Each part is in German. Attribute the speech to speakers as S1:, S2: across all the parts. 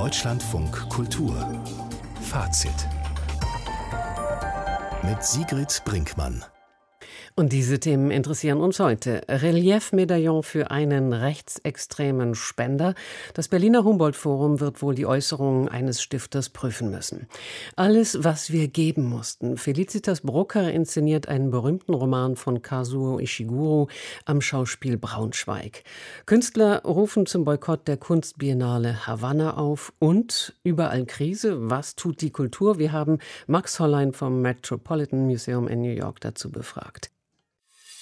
S1: Deutschlandfunk Kultur. Fazit. Mit Sigrid Brinkmann
S2: und diese Themen interessieren uns heute. Reliefmedaillon für einen rechtsextremen Spender. Das Berliner Humboldt-Forum wird wohl die Äußerungen eines Stifters prüfen müssen. Alles, was wir geben mussten. Felicitas Brucker inszeniert einen berühmten Roman von Kazuo Ishiguro am Schauspiel Braunschweig. Künstler rufen zum Boykott der Kunstbiennale Havanna auf und überall Krise. Was tut die Kultur? Wir haben Max Hollein vom Metropolitan Museum in New York dazu befragt.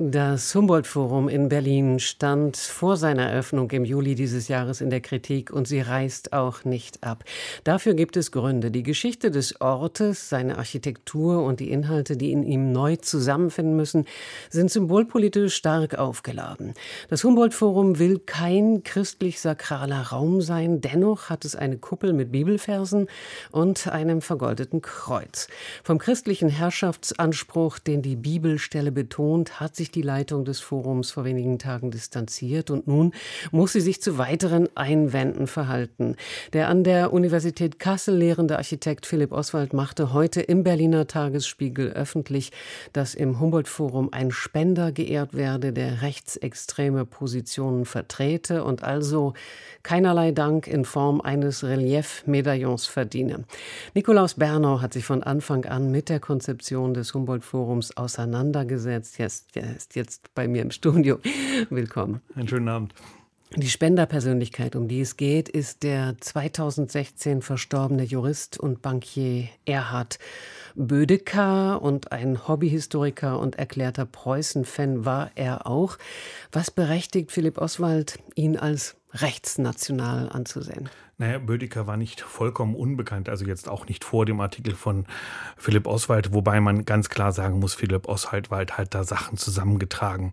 S2: Das Humboldt-Forum in Berlin stand vor seiner Eröffnung im Juli dieses Jahres in der Kritik und sie reißt auch nicht ab. Dafür gibt es Gründe. Die Geschichte des Ortes, seine Architektur und die Inhalte, die in ihm neu zusammenfinden müssen, sind symbolpolitisch stark aufgeladen. Das Humboldt-Forum will kein christlich-sakraler Raum sein. Dennoch hat es eine Kuppel mit Bibelversen und einem vergoldeten Kreuz. Vom christlichen Herrschaftsanspruch, den die Bibelstelle betont, hat sich sich die Leitung des Forums vor wenigen Tagen distanziert und nun muss sie sich zu weiteren Einwänden verhalten. Der an der Universität Kassel lehrende Architekt Philipp Oswald machte heute im Berliner Tagesspiegel öffentlich, dass im Humboldt-Forum ein Spender geehrt werde, der rechtsextreme Positionen vertrete und also keinerlei Dank in Form eines Reliefmedaillons verdiene. Nikolaus Bernau hat sich von Anfang an mit der Konzeption des Humboldt-Forums auseinandergesetzt. Jetzt, ist jetzt bei mir im Studio. Willkommen.
S3: Einen schönen Abend.
S2: Die Spenderpersönlichkeit, um die es geht, ist der 2016 verstorbene Jurist und Bankier Erhard Bödecker und ein Hobbyhistoriker und erklärter Preußen-Fan war er auch. Was berechtigt Philipp Oswald, ihn als rechtsnational anzusehen?
S3: Naja, Bödecker war nicht vollkommen unbekannt, also jetzt auch nicht vor dem Artikel von Philipp Oswald, wobei man ganz klar sagen muss, Philipp Oswald hat da Sachen zusammengetragen,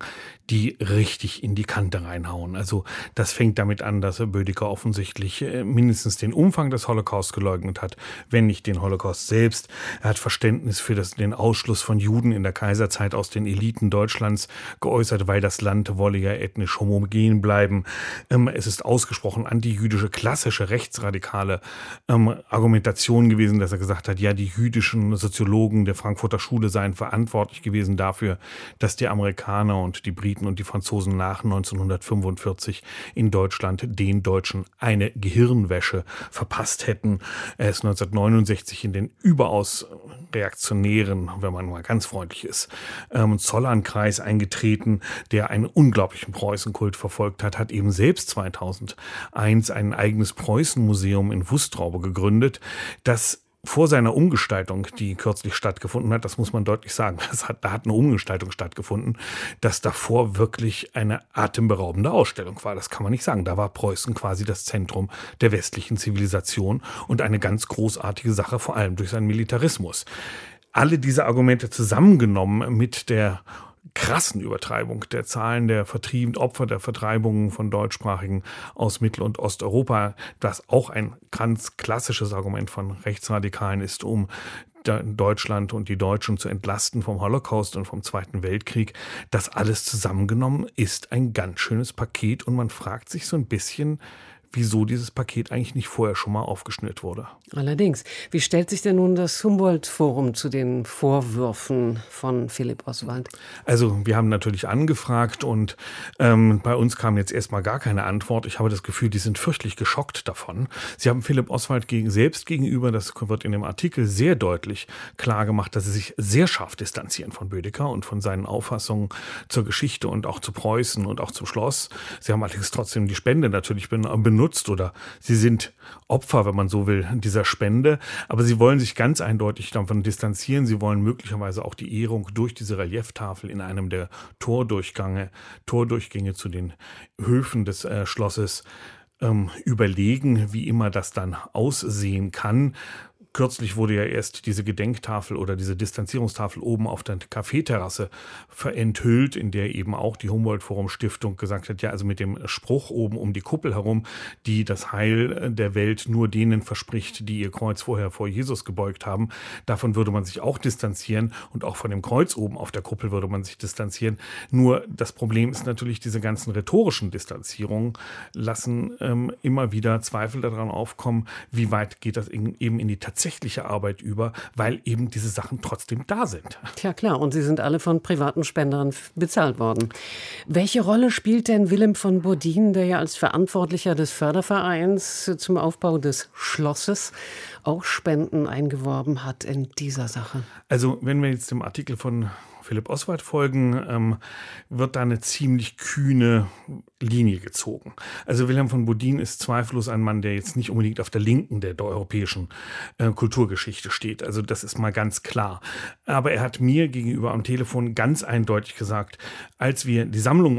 S3: die richtig in die Kante reinhauen. Also das fängt damit an, dass Bödecker offensichtlich äh, mindestens den Umfang des Holocaust geleugnet hat, wenn nicht den Holocaust selbst. Er hat Verständnis für das, den Ausschluss von Juden in der Kaiserzeit aus den Eliten Deutschlands geäußert, weil das Land wolle ja ethnisch homogen bleiben. Ähm, es ist ausgesprochen antijüdische klassische rechtsradikale ähm, Argumentation gewesen, dass er gesagt hat, ja, die jüdischen Soziologen der Frankfurter Schule seien verantwortlich gewesen dafür, dass die Amerikaner und die Briten und die Franzosen nach 1945 in Deutschland den Deutschen eine Gehirnwäsche verpasst hätten. Er ist 1969 in den überaus reaktionären, wenn man mal ganz freundlich ist, ähm, Zollernkreis eingetreten, der einen unglaublichen Preußenkult verfolgt hat, hat eben selbst 2001 ein eigenes Preußen Preußen-Museum in Wustraube gegründet, das vor seiner Umgestaltung, die kürzlich stattgefunden hat, das muss man deutlich sagen, hat, da hat eine Umgestaltung stattgefunden, dass davor wirklich eine atemberaubende Ausstellung war. Das kann man nicht sagen. Da war Preußen quasi das Zentrum der westlichen Zivilisation und eine ganz großartige Sache, vor allem durch seinen Militarismus. Alle diese Argumente zusammengenommen mit der krassen Übertreibung der Zahlen der vertriebenen Opfer der Vertreibungen von Deutschsprachigen aus Mittel- und Osteuropa, das auch ein ganz klassisches Argument von Rechtsradikalen ist, um Deutschland und die Deutschen zu entlasten vom Holocaust und vom Zweiten Weltkrieg. Das alles zusammengenommen ist ein ganz schönes Paket und man fragt sich so ein bisschen, wieso dieses Paket eigentlich nicht vorher schon mal aufgeschnürt wurde.
S2: Allerdings, wie stellt sich denn nun das Humboldt-Forum zu den Vorwürfen von Philipp Oswald?
S3: Also wir haben natürlich angefragt und ähm, bei uns kam jetzt erstmal gar keine Antwort. Ich habe das Gefühl, die sind fürchtlich geschockt davon. Sie haben Philipp Oswald gegen, selbst gegenüber, das wird in dem Artikel sehr deutlich klar gemacht, dass sie sich sehr scharf distanzieren von Bödecker und von seinen Auffassungen zur Geschichte und auch zu Preußen und auch zum Schloss. Sie haben allerdings trotzdem die Spende natürlich benutzt benutzt oder sie sind Opfer, wenn man so will, dieser Spende. Aber sie wollen sich ganz eindeutig davon distanzieren. Sie wollen möglicherweise auch die Ehrung durch diese Relieftafel in einem der Tordurchgänge, Tordurchgänge zu den Höfen des äh, Schlosses ähm, überlegen, wie immer das dann aussehen kann Kürzlich wurde ja erst diese Gedenktafel oder diese Distanzierungstafel oben auf der Kaffeeterrasse verenthüllt, in der eben auch die Humboldt-Forum-Stiftung gesagt hat, ja, also mit dem Spruch oben um die Kuppel herum, die das Heil der Welt nur denen verspricht, die ihr Kreuz vorher vor Jesus gebeugt haben, davon würde man sich auch distanzieren und auch von dem Kreuz oben auf der Kuppel würde man sich distanzieren. Nur das Problem ist natürlich, diese ganzen rhetorischen Distanzierungen lassen ähm, immer wieder Zweifel daran aufkommen, wie weit geht das in, eben in die tatsächliche Arbeit über, weil eben diese Sachen trotzdem da sind.
S2: Tja, klar, und sie sind alle von privaten Spendern bezahlt worden. Welche Rolle spielt denn Willem von Bodin, der ja als Verantwortlicher des Fördervereins zum Aufbau des Schlosses auch Spenden eingeworben hat in dieser Sache?
S3: Also, wenn wir jetzt dem Artikel von Philipp Oswald folgen, ähm, wird da eine ziemlich kühne Linie gezogen. Also Wilhelm von Bodin ist zweifellos ein Mann, der jetzt nicht unbedingt auf der Linken der, der europäischen äh, Kulturgeschichte steht. Also das ist mal ganz klar. Aber er hat mir gegenüber am Telefon ganz eindeutig gesagt, als wir die Sammlungen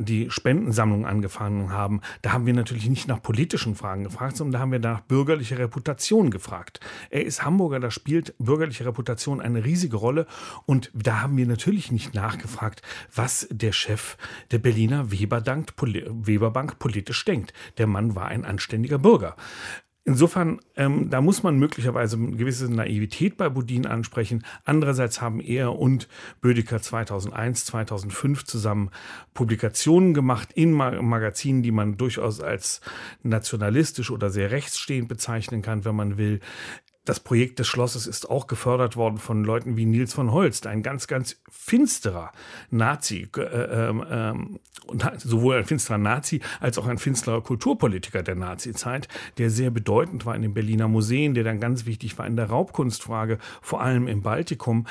S3: die Spendensammlung angefangen haben, da haben wir natürlich nicht nach politischen Fragen gefragt, sondern da haben wir nach bürgerlicher Reputation gefragt. Er ist Hamburger, da spielt bürgerliche Reputation eine riesige Rolle und da haben wir natürlich nicht nachgefragt, was der Chef der Berliner Weberbank, Weberbank politisch denkt. Der Mann war ein anständiger Bürger. Insofern, ähm, da muss man möglicherweise eine gewisse Naivität bei Budin ansprechen. Andererseits haben er und Bödecker 2001, 2005 zusammen Publikationen gemacht in Magazinen, die man durchaus als nationalistisch oder sehr rechtsstehend bezeichnen kann, wenn man will das Projekt des Schlosses ist auch gefördert worden von Leuten wie Nils von Holst, ein ganz, ganz finsterer Nazi, äh, ähm sowohl ein finsterer Nazi als auch ein finsterer Kulturpolitiker der Nazizeit, der sehr bedeutend war in den Berliner Museen, der dann ganz wichtig war in der Raubkunstfrage, vor allem im Baltikum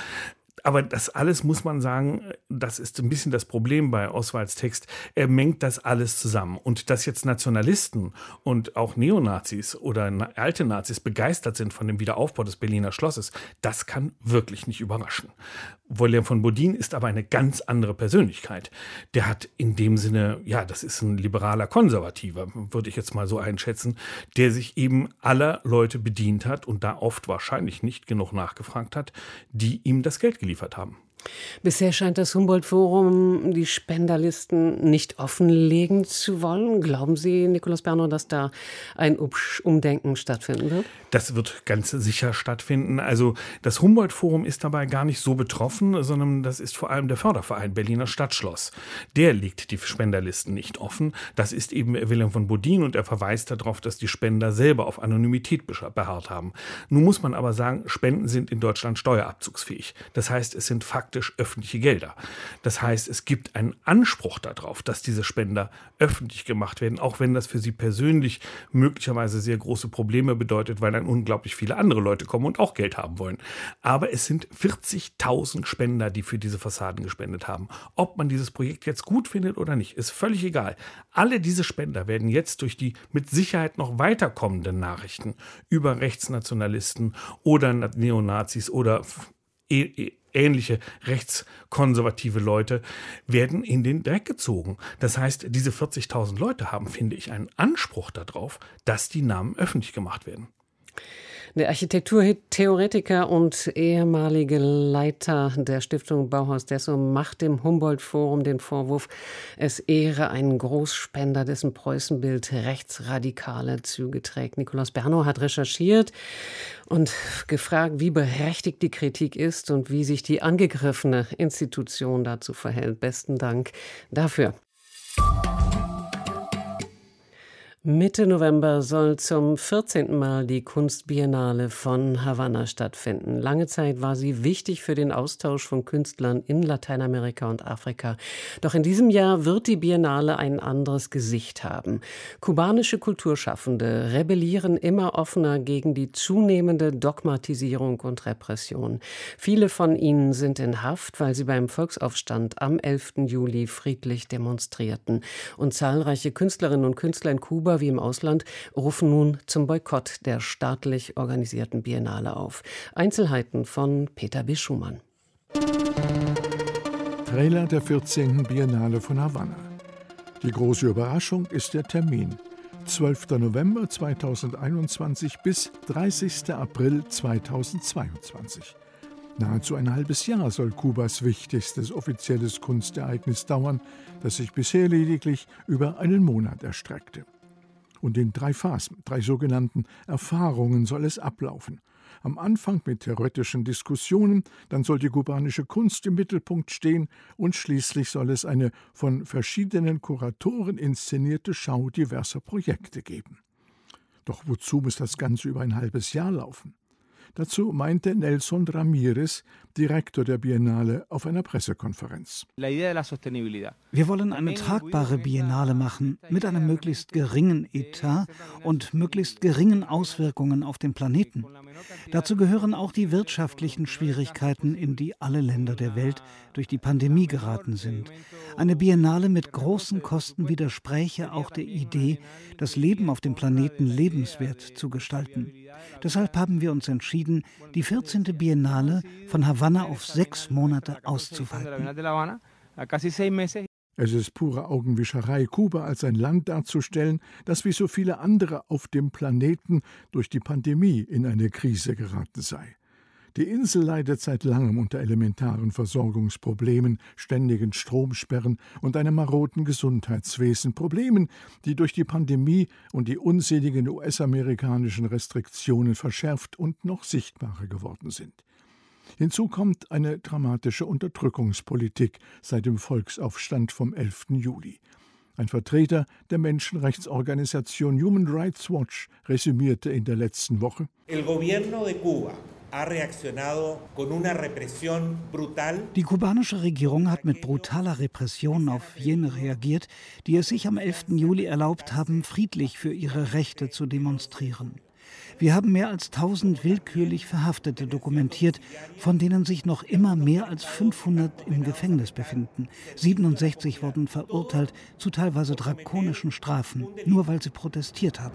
S3: aber das alles muss man sagen, das ist ein bisschen das Problem bei Oswalds Text. Er mengt das alles zusammen. Und dass jetzt Nationalisten und auch Neonazis oder alte Nazis begeistert sind von dem Wiederaufbau des Berliner Schlosses, das kann wirklich nicht überraschen. William von Bodin ist aber eine ganz andere Persönlichkeit. Der hat in dem Sinne, ja, das ist ein liberaler Konservativer, würde ich jetzt mal so einschätzen, der sich eben aller Leute bedient hat und da oft wahrscheinlich nicht genug nachgefragt hat, die ihm das Geld geliefert haben.
S2: Bisher scheint das Humboldt-Forum die Spenderlisten nicht offenlegen zu wollen. Glauben Sie, Nikolaus Berno, dass da ein Umdenken stattfinden wird?
S3: Das wird ganz sicher stattfinden. Also das Humboldt-Forum ist dabei gar nicht so betroffen, sondern das ist vor allem der Förderverein Berliner Stadtschloss. Der legt die Spenderlisten nicht offen. Das ist eben Wilhelm von Bodin und er verweist darauf, dass die Spender selber auf Anonymität beharrt haben. Nun muss man aber sagen, Spenden sind in Deutschland steuerabzugsfähig. Das heißt, es sind Fakten faktisch öffentliche Gelder. Das heißt, es gibt einen Anspruch darauf, dass diese Spender öffentlich gemacht werden, auch wenn das für sie persönlich möglicherweise sehr große Probleme bedeutet, weil dann unglaublich viele andere Leute kommen und auch Geld haben wollen. Aber es sind 40.000 Spender, die für diese Fassaden gespendet haben. Ob man dieses Projekt jetzt gut findet oder nicht, ist völlig egal. Alle diese Spender werden jetzt durch die mit Sicherheit noch weiterkommenden Nachrichten über Rechtsnationalisten oder Neonazis oder ähnliche rechtskonservative Leute werden in den Dreck gezogen. Das heißt, diese 40.000 Leute haben, finde ich, einen Anspruch darauf, dass die Namen öffentlich gemacht werden.
S2: Der Architekturtheoretiker und ehemalige Leiter der Stiftung Bauhaus Dessum macht dem Humboldt-Forum den Vorwurf, es ehre einen Großspender, dessen Preußenbild rechtsradikale Züge trägt. Nikolaus Berno hat recherchiert und gefragt, wie berechtigt die Kritik ist und wie sich die angegriffene Institution dazu verhält. Besten Dank dafür. Mitte November soll zum 14. Mal die Kunstbiennale von Havanna stattfinden. Lange Zeit war sie wichtig für den Austausch von Künstlern in Lateinamerika und Afrika. Doch in diesem Jahr wird die Biennale ein anderes Gesicht haben. Kubanische Kulturschaffende rebellieren immer offener gegen die zunehmende Dogmatisierung und Repression. Viele von ihnen sind in Haft, weil sie beim Volksaufstand am 11. Juli friedlich demonstrierten. Und zahlreiche Künstlerinnen und Künstler in Kuba Kuba wie im Ausland rufen nun zum Boykott der staatlich organisierten Biennale auf. Einzelheiten von Peter B. Schumann.
S4: Trailer der 14. Biennale von Havanna. Die große Überraschung ist der Termin. 12. November 2021 bis 30. April 2022. Nahezu ein halbes Jahr soll Kubas wichtigstes offizielles Kunstereignis dauern, das sich bisher lediglich über einen Monat erstreckte. Und in drei Phasen, drei sogenannten Erfahrungen soll es ablaufen. Am Anfang mit theoretischen Diskussionen, dann soll die kubanische Kunst im Mittelpunkt stehen und schließlich soll es eine von verschiedenen Kuratoren inszenierte Schau diverser Projekte geben. Doch wozu muss das Ganze über ein halbes Jahr laufen? Dazu meinte Nelson Ramirez, Direktor der Biennale, auf einer Pressekonferenz.
S5: Wir wollen eine tragbare Biennale machen mit einem möglichst geringen Etat und möglichst geringen Auswirkungen auf den Planeten. Dazu gehören auch die wirtschaftlichen Schwierigkeiten, in die alle Länder der Welt durch die Pandemie geraten sind. Eine Biennale mit großen Kosten widerspräche auch der Idee, das Leben auf dem Planeten lebenswert zu gestalten. Deshalb haben wir uns entschieden, die 14. Biennale von Havanna auf sechs Monate auszuweiten.
S4: Es ist pure Augenwischerei, Kuba als ein Land darzustellen, das wie so viele andere auf dem Planeten durch die Pandemie in eine Krise geraten sei. Die Insel leidet seit langem unter elementaren Versorgungsproblemen, ständigen Stromsperren und einem maroden Gesundheitswesen, Problemen, die durch die Pandemie und die unzähligen US-amerikanischen Restriktionen verschärft und noch sichtbarer geworden sind. Hinzu kommt eine dramatische Unterdrückungspolitik seit dem Volksaufstand vom 11. Juli. Ein Vertreter der Menschenrechtsorganisation Human Rights Watch resümierte in der letzten Woche: El gobierno de Cuba
S5: die kubanische Regierung hat mit brutaler Repression auf jene reagiert, die es sich am 11. Juli erlaubt haben, friedlich für ihre Rechte zu demonstrieren. Wir haben mehr als 1000 willkürlich Verhaftete dokumentiert, von denen sich noch immer mehr als 500 im Gefängnis befinden. 67 wurden verurteilt zu teilweise drakonischen Strafen, nur weil sie protestiert haben.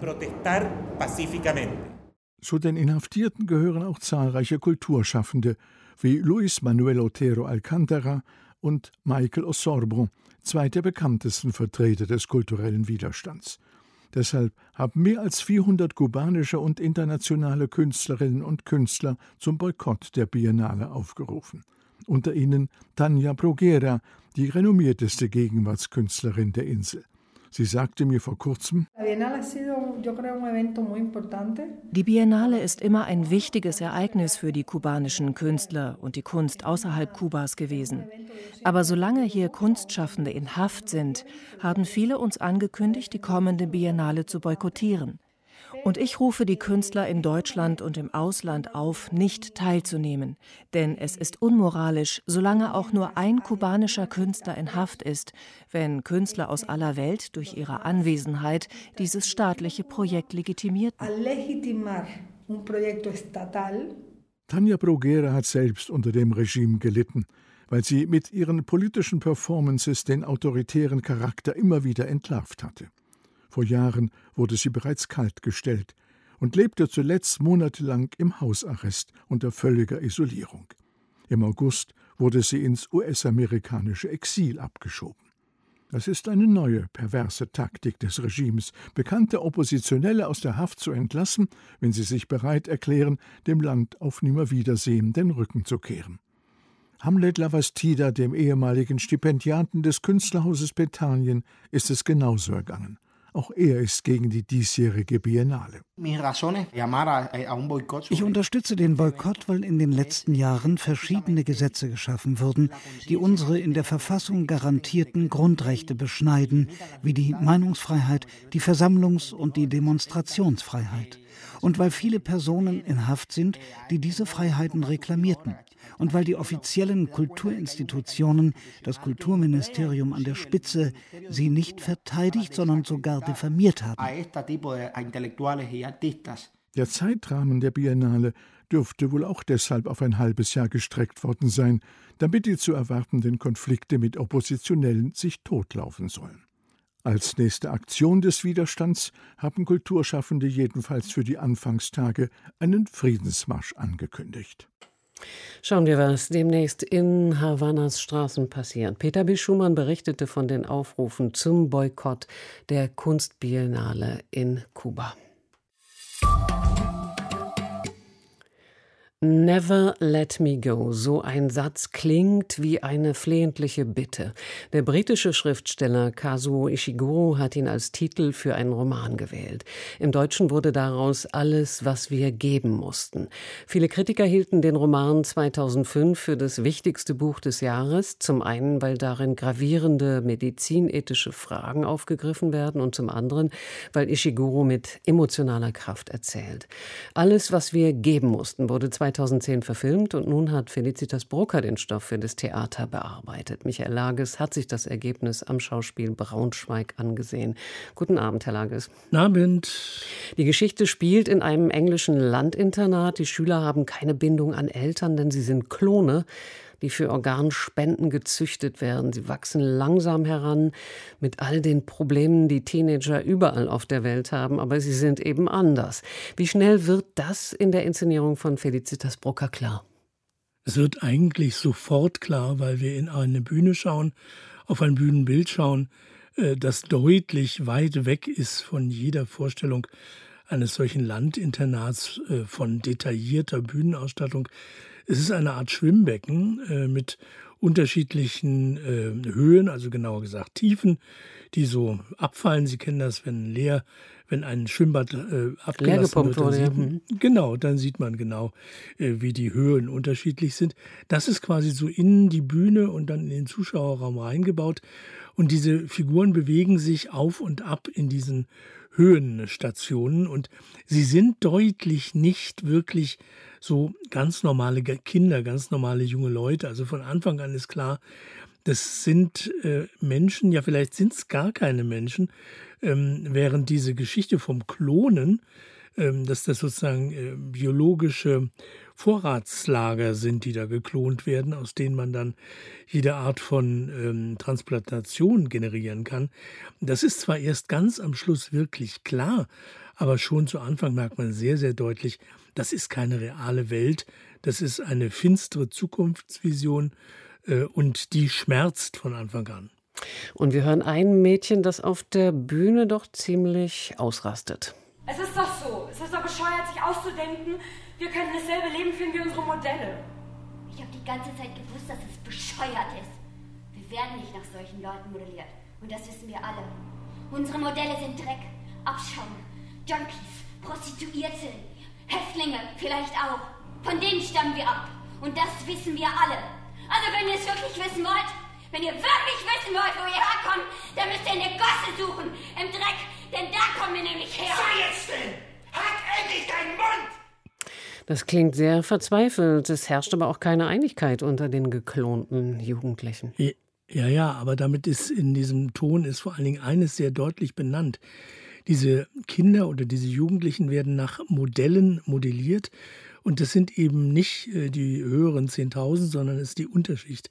S4: Zu den Inhaftierten gehören auch zahlreiche Kulturschaffende wie Luis Manuel Otero Alcántara und Michael Osorbo, zwei der bekanntesten Vertreter des kulturellen Widerstands. Deshalb haben mehr als 400 kubanische und internationale Künstlerinnen und Künstler zum Boykott der Biennale aufgerufen. Unter ihnen Tanja Bruguera, die renommierteste Gegenwartskünstlerin der Insel. Sie sagte mir vor kurzem,
S6: die Biennale ist immer ein wichtiges Ereignis für die kubanischen Künstler und die Kunst außerhalb Kubas gewesen. Aber solange hier Kunstschaffende in Haft sind, haben viele uns angekündigt, die kommende Biennale zu boykottieren. Und ich rufe die Künstler in Deutschland und im Ausland auf, nicht teilzunehmen. Denn es ist unmoralisch, solange auch nur ein kubanischer Künstler in Haft ist, wenn Künstler aus aller Welt durch ihre Anwesenheit dieses staatliche Projekt legitimierten.
S4: Tanja Bruguera hat selbst unter dem Regime gelitten, weil sie mit ihren politischen Performances den autoritären Charakter immer wieder entlarvt hatte. Vor Jahren wurde sie bereits kaltgestellt und lebte zuletzt monatelang im Hausarrest unter völliger Isolierung. Im August wurde sie ins US-amerikanische Exil abgeschoben. Das ist eine neue, perverse Taktik des Regimes, bekannte Oppositionelle aus der Haft zu entlassen, wenn sie sich bereit erklären, dem Land auf Nimmerwiedersehen den Rücken zu kehren. Hamlet Lavastida, dem ehemaligen Stipendiaten des Künstlerhauses Bethanien, ist es genauso ergangen. Auch er ist gegen die diesjährige Biennale.
S5: Ich unterstütze den Boykott, weil in den letzten Jahren verschiedene Gesetze geschaffen wurden, die unsere in der Verfassung garantierten Grundrechte beschneiden, wie die Meinungsfreiheit, die Versammlungs- und die Demonstrationsfreiheit. Und weil viele Personen in Haft sind, die diese Freiheiten reklamierten und weil die offiziellen Kulturinstitutionen, das Kulturministerium an der Spitze, sie nicht verteidigt, sondern sogar diffamiert haben.
S4: Der Zeitrahmen der Biennale dürfte wohl auch deshalb auf ein halbes Jahr gestreckt worden sein, damit die zu erwartenden Konflikte mit Oppositionellen sich totlaufen sollen. Als nächste Aktion des Widerstands haben Kulturschaffende jedenfalls für die Anfangstage einen Friedensmarsch angekündigt.
S2: Schauen wir, was demnächst in Havanas Straßen passiert. Peter B. Schumann berichtete von den Aufrufen zum Boykott der Kunstbiennale in Kuba. Never let me go. So ein Satz klingt wie eine flehentliche Bitte. Der britische Schriftsteller Kazuo Ishiguro hat ihn als Titel für einen Roman gewählt. Im Deutschen wurde daraus Alles, was wir geben mussten. Viele Kritiker hielten den Roman 2005 für das wichtigste Buch des Jahres. Zum einen, weil darin gravierende medizinethische Fragen aufgegriffen werden und zum anderen, weil Ishiguro mit emotionaler Kraft erzählt. Alles, was wir geben mussten, wurde 2005 2010 verfilmt und nun hat Felicitas Brucker den Stoff für das Theater bearbeitet. Michael Lages hat sich das Ergebnis am Schauspiel Braunschweig angesehen. Guten Abend, Herr Lages.
S7: Guten Abend.
S2: Die Geschichte spielt in einem englischen Landinternat. Die Schüler haben keine Bindung an Eltern, denn sie sind Klone die für Organspenden gezüchtet werden. Sie wachsen langsam heran mit all den Problemen, die Teenager überall auf der Welt haben, aber sie sind eben anders. Wie schnell wird das in der Inszenierung von Felicitas Brucker klar?
S7: Es wird eigentlich sofort klar, weil wir in eine Bühne schauen, auf ein Bühnenbild schauen, äh, das deutlich weit weg ist von jeder Vorstellung eines solchen Landinternats, äh, von detaillierter Bühnenausstattung. Es ist eine Art Schwimmbecken äh, mit unterschiedlichen äh, Höhen, also genauer gesagt Tiefen, die so abfallen. Sie kennen das, wenn leer, wenn ein Schwimmbad äh, abgelassen wird. Dann sieht, man, genau, dann sieht man genau, äh, wie die Höhen unterschiedlich sind. Das ist quasi so in die Bühne und dann in den Zuschauerraum reingebaut. Und diese Figuren bewegen sich auf und ab in diesen Höhenstationen und sie sind deutlich nicht wirklich so ganz normale Kinder, ganz normale junge Leute. Also von Anfang an ist klar, das sind äh, Menschen, ja vielleicht sind es gar keine Menschen, ähm, während diese Geschichte vom Klonen, ähm, dass das sozusagen äh, biologische Vorratslager sind, die da geklont werden, aus denen man dann jede Art von ähm, Transplantation generieren kann. Das ist zwar erst ganz am Schluss wirklich klar, aber schon zu Anfang merkt man sehr, sehr deutlich, das ist keine reale Welt, das ist eine finstere Zukunftsvision äh, und die schmerzt von Anfang an.
S2: Und wir hören ein Mädchen, das auf der Bühne doch ziemlich ausrastet.
S8: Es ist doch so. Es ist doch bescheuert, sich auszudenken, wir können dasselbe Leben führen wie unsere Modelle.
S9: Ich habe die ganze Zeit gewusst, dass es bescheuert ist. Wir werden nicht nach solchen Leuten modelliert. Und das wissen wir alle. Unsere Modelle sind Dreck, Abschaum, Junkies, Prostituierte, Häftlinge vielleicht auch. Von denen stammen wir ab. Und das wissen wir alle. Also wenn ihr es wirklich wissen wollt, wenn ihr wirklich wissen wollt, wo ihr herkommt, dann müsst ihr in der Gosse suchen, im Dreck, denn da kommen wir nämlich her.
S10: Sei jetzt still! Halt endlich deinen Mund!
S2: Das klingt sehr verzweifelt. Es herrscht aber auch keine Einigkeit unter den geklonten Jugendlichen.
S7: Ja, ja, aber damit ist in diesem Ton ist vor allen Dingen eines sehr deutlich benannt. Diese Kinder oder diese Jugendlichen werden nach Modellen modelliert. Und das sind eben nicht äh, die höheren 10.000, sondern es ist die Unterschicht,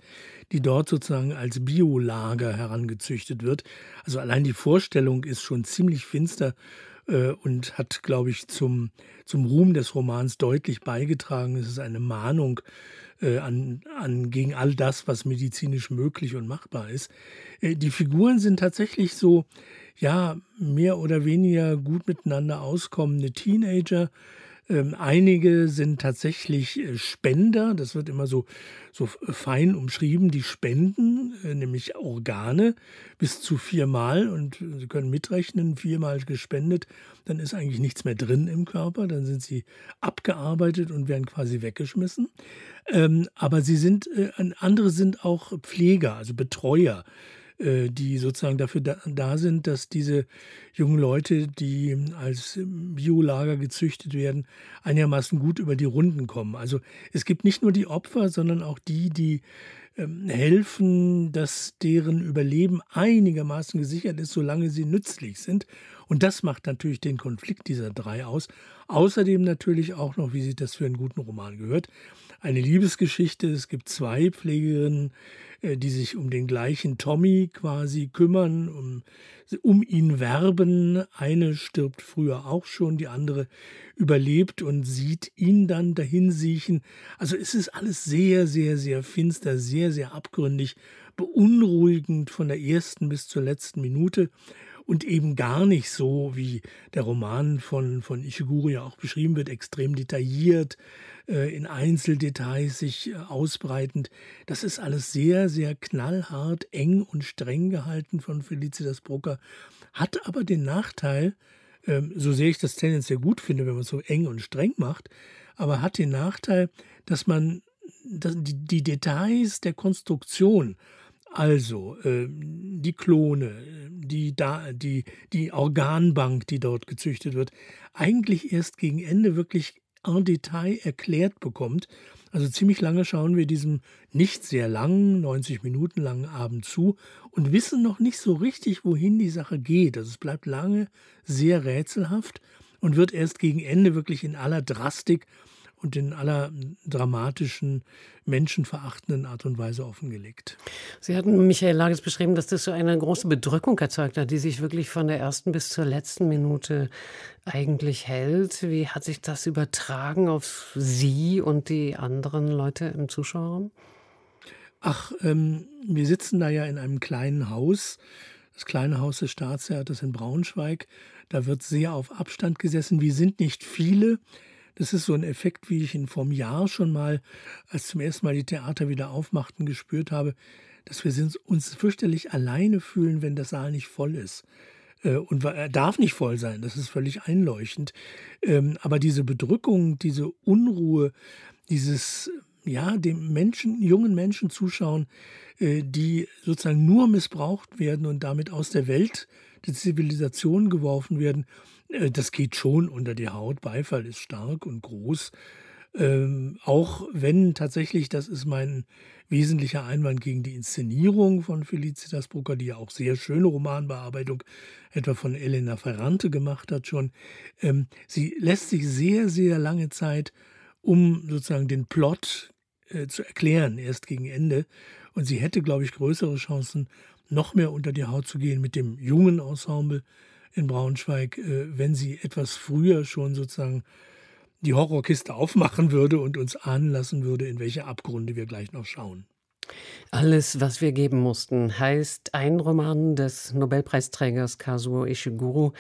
S7: die dort sozusagen als Biolager herangezüchtet wird. Also allein die Vorstellung ist schon ziemlich finster äh, und hat, glaube ich, zum, zum Ruhm des Romans deutlich beigetragen. Es ist eine Mahnung äh, an, an, gegen all das, was medizinisch möglich und machbar ist. Äh, die Figuren sind tatsächlich so ja, mehr oder weniger gut miteinander auskommende Teenager. Ähm, einige sind tatsächlich äh, Spender, das wird immer so, so fein umschrieben, die spenden, äh, nämlich Organe bis zu viermal. Und Sie können mitrechnen, viermal gespendet, dann ist eigentlich nichts mehr drin im Körper, dann sind sie abgearbeitet und werden quasi weggeschmissen. Ähm, aber sie sind, äh, andere sind auch Pfleger, also Betreuer. äh, die sozusagen dafür da, da, sind, dass diese jungen Leute, die als Biolager gezüchtet werden, einigermaßen gut über die Runden kommen. Also es gibt nicht nur die Opfer, sondern auch die, die ähm, helfen, dass deren Überleben einigermaßen gesichert ist, solange sie nützlich sind. Und das macht natürlich den Konflikt dieser drei aus. Außerdem natürlich auch noch, wie sich das für einen guten Roman gehört, eine Liebesgeschichte. Es gibt zwei Pflegerinnen, äh, die sich um den gleichen Tommy quasi kümmern, um um ihn werben. Eine stirbt früher auch schon, die andere überlebt und sieht ihn dann dahin siechen. Also es ist alles sehr, sehr, sehr finster, sehr, sehr abgründig, beunruhigend von der ersten bis zur letzten Minute und eben gar nicht so, wie der Roman von, von Ishiguro ja auch beschrieben wird, extrem detailliert, äh, in Einzeldetails sich äh, ausbreitend. Das ist alles sehr, sehr knallhart, eng und streng gehalten von Felicitas Brucker, hat aber den Nachteil, ähm, so sehr ich das tendenziell gut finde, wenn man es so eng und streng macht, aber hat den Nachteil, dass man die Details der Konstruktion also äh, die Klone, die, da, die, die Organbank, die dort gezüchtet wird, eigentlich erst gegen Ende wirklich en Detail erklärt bekommt. Also ziemlich lange schauen wir diesem nicht sehr langen, 90 Minuten langen Abend zu und wissen noch nicht so richtig, wohin die Sache geht. Also es bleibt lange sehr rätselhaft und wird erst gegen Ende wirklich in aller Drastik und in aller dramatischen, menschenverachtenden Art und Weise offengelegt.
S2: Sie hatten Michael Lages beschrieben, dass das so eine große Bedrückung erzeugt hat, die sich wirklich von der ersten bis zur letzten Minute eigentlich hält. Wie hat sich das übertragen auf Sie und die anderen Leute im Zuschauerraum?
S7: Ach, ähm, wir sitzen da ja in einem kleinen Haus, das kleine Haus des Staatstheaters in Braunschweig. Da wird sehr auf Abstand gesessen. Wir sind nicht viele. Das ist so ein Effekt, wie ich ihn vom Jahr schon mal, als zum ersten Mal die Theater wieder aufmachten, gespürt habe, dass wir uns fürchterlich alleine fühlen, wenn der Saal nicht voll ist. Äh, und er darf nicht voll sein, das ist völlig einleuchtend. Ähm, aber diese Bedrückung, diese Unruhe, dieses, ja, dem Menschen, jungen Menschen zuschauen, äh, die sozusagen nur missbraucht werden und damit aus der Welt der Zivilisation geworfen werden, das geht schon unter die Haut. Beifall ist stark und groß. Ähm, auch wenn tatsächlich, das ist mein wesentlicher Einwand gegen die Inszenierung von Felicitas Brucker, die ja auch sehr schöne Romanbearbeitung etwa von Elena Ferrante gemacht hat schon. Ähm, sie lässt sich sehr, sehr lange Zeit, um sozusagen den Plot äh, zu erklären, erst gegen Ende. Und sie hätte, glaube ich, größere Chancen, noch mehr unter die Haut zu gehen mit dem jungen Ensemble, in Braunschweig, äh, wenn sie etwas früher schon sozusagen die Horrorkiste aufmachen würde und uns ahnen lassen würde, in welche Abgründe wir gleich noch schauen.
S2: Alles, was wir geben mussten, heißt ein Roman des Nobelpreisträgers Kazuo Ishiguro,